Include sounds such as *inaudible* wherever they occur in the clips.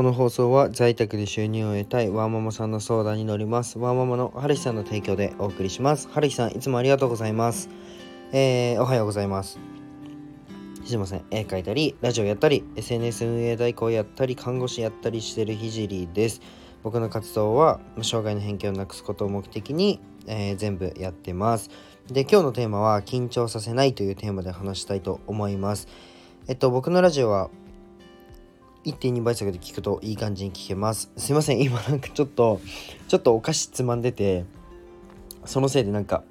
この放送は在宅で収入を得たいワーママさんの相談に乗ります。ワーママの春日さんの提供でお送りします。春日さんいつもありがとうございます。えー、おはようございます。すいません。絵描いたりラジオやったり SNS 運営代行やったり看護師やったりしてるひじりです。僕の活動は障害の偏見をなくすことを目的に、えー、全部やってます。で今日のテーマは緊張させないというテーマで話したいと思います。えっと僕のラジオは1.2倍速で聞くといい感じに聞けます。すいません、今なんかちょっと、ちょっとお菓子つまんでて、そのせいでなんか、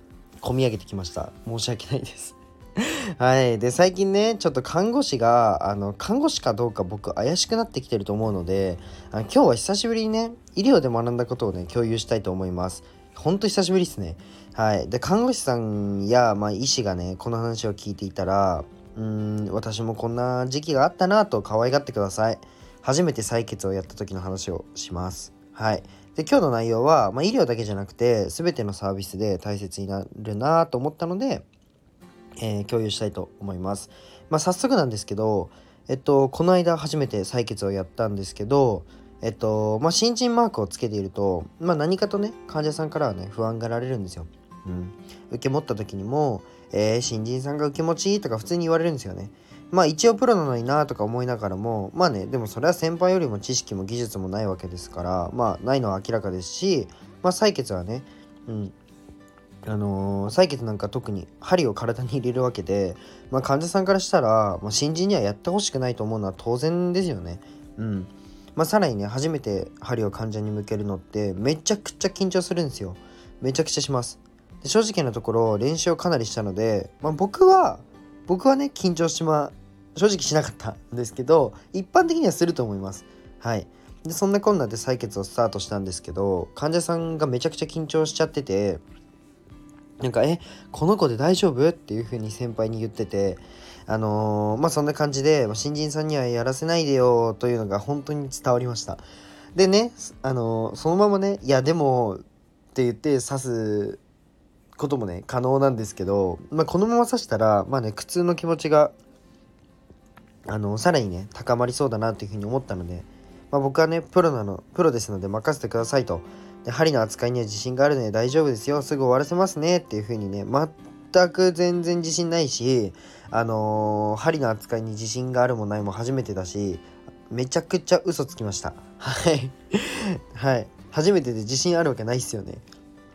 込み上げてきました。申し訳ないです。*laughs* はい。で、最近ね、ちょっと看護師が、あの、看護師かどうか僕怪しくなってきてると思うので、あの今日は久しぶりにね、医療で学んだことをね、共有したいと思います。ほんと久しぶりですね。はい。で、看護師さんや、まあ、医師がね、この話を聞いていたら、うーん私もこんな時期があったなと可愛がってください。初めて採血をやった時の話をします。はい。で今日の内容は、まあ、医療だけじゃなくて全てのサービスで大切になるなと思ったので、えー、共有したいと思います、まあ、早速なんですけどえっとこの間初めて採血をやったんですけどえっとまあ新人マークをつけていると、まあ、何かとね患者さんからはね不安がられるんですよ、うん、受け持った時にもえー、新人さんが受け持ちとか普通に言われるんですよね。まあ一応プロなのになとか思いながらもまあねでもそれは先輩よりも知識も技術もないわけですからまあないのは明らかですしまあ採血はねうんあのー、採血なんか特に針を体に入れるわけで、まあ、患者さんからしたら、まあ、新人にはやってほしくないと思うのは当然ですよね。うんまあ、さらにね初めて針を患者に向けるのってめちゃくちゃ緊張するんですよ。めちゃくちゃします。で正直なところ練習をかなりしたので、まあ、僕は僕はね緊張しま正直しなかったんですけど一般的にはすると思います。はい。でそんなこんなで採血をスタートしたんですけど患者さんがめちゃくちゃ緊張しちゃっててなんか「えこの子で大丈夫?」っていう風に先輩に言っててあのー、まあそんな感じで新人さんにはやらせないでよというのが本当に伝わりました。でねあのー、そのままね「いやでも」って言って刺すこともね可能なんですけど、まあ、このまま刺したらまあね苦痛の気持ちがあのさらにね高まりそうだなというふうに思ったので、まあ、僕はねプロなのプロですので任せてくださいと。で針の扱いには自信があるので大丈夫ですよ。すぐ終わらせますね。っていうふうにね全く全然自信ないしあのー、針の扱いに自信があるもないも初めてだしめちゃくちゃ嘘つきました。はい。はい。初めてで自信あるわけないっすよね。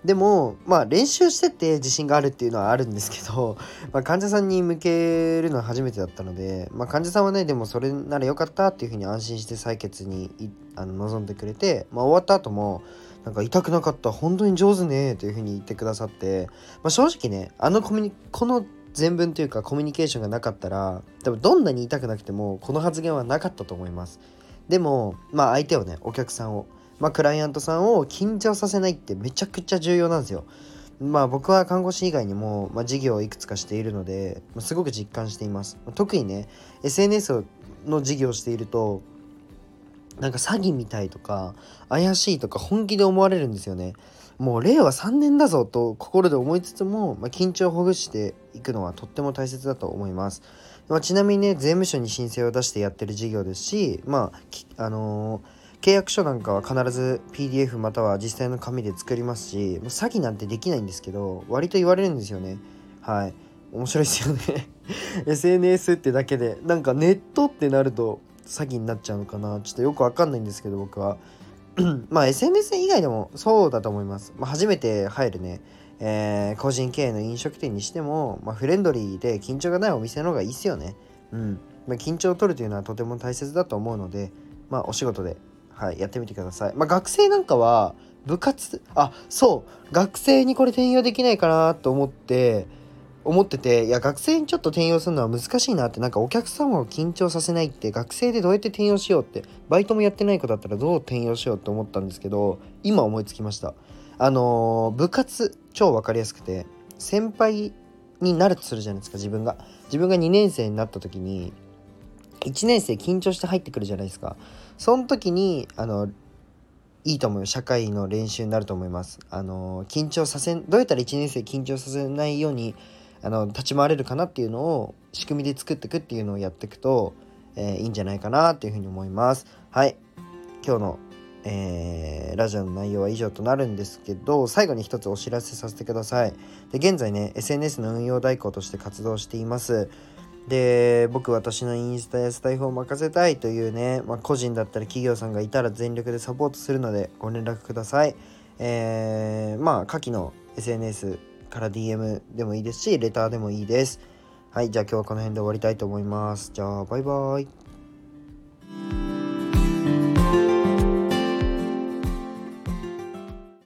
でもまあ練習してて自信があるっていうのはあるんですけど、*laughs* まあ、患者さんに向けるのは初めてだったので、まあ、患者さんはねでもそれならよかったっていうふうに安心して採血にあの望んでくれて、まあ、終わった後もなんか痛くなかった本当に上手ねというふうに言ってくださって、まあ、正直ねあのコミュニこの全文というかコミュニケーションがなかったら多分どんなに痛くなくてもこの発言はなかったと思います。でもまあ相手をねお客さんをまあ、クライアントさんを緊張させないってめちゃくちゃ重要なんですよ。まあ僕は看護師以外にも、まあ、事業をいくつかしているので、まあ、すごく実感しています。特にね SNS の事業をしているとなんか詐欺みたいとか怪しいとか本気で思われるんですよね。もう令和3年だぞと心で思いつつも、まあ、緊張をほぐしていくのはとっても大切だと思います。まあ、ちなみにね税務署に申請を出してやってる事業ですしまああのー契約書なんかは必ず PDF または実際の紙で作りますし、詐欺なんてできないんですけど、割と言われるんですよね。はい。面白いですよね *laughs* SNS ってだけで、なんかネットってなると詐欺になっちゃうのかな。ちょっとよくわかんないんですけど、僕は。*clears throat* まあ SNS 以外でもそうだと思います。まあ、初めて入るね、えー、個人経営の飲食店にしても、まあ、フレンドリーで緊張がないお店の方がいいっすよね。うん。まあ、緊張を取るというのはとても大切だと思うので、まあ、お仕事ではい、やってみてください。まあ、学生なんかは、部活、あ、そう、学生にこれ転用できないかなと思って、思ってて、いや、学生にちょっと転用するのは難しいなって、なんかお客様を緊張させないって、学生でどうやって転用しようって、バイトもやってない子だったらどう転用しようって思ったんですけど、今思いつきました。あのー、部活、超わかりやすくて、先輩になるとするじゃないですか、自分が。自分が2年生になった時に、1年生緊張して入ってくるじゃないですか。その時にあのいいと思う社会の練習になると思います。あの緊張させんどうやったら1年生緊張させないようにあの立ち回れるかなっていうのを仕組みで作っていくっていうのをやっていくと、えー、いいんじゃないかなっていうふうに思います。はい。今日の、えー、ラジオの内容は以上となるんですけど最後に一つお知らせさせてください。で現在ね SNS の運用代行として活動しています。で僕私のインスタやスタイフを任せたいというね、まあ、個人だったり企業さんがいたら全力でサポートするのでご連絡ください。えー、まあ下記の SNS から DM でもいいですしレターでもいいです。はいじゃあ今日はこの辺で終わりたいと思います。じゃあバイバイ。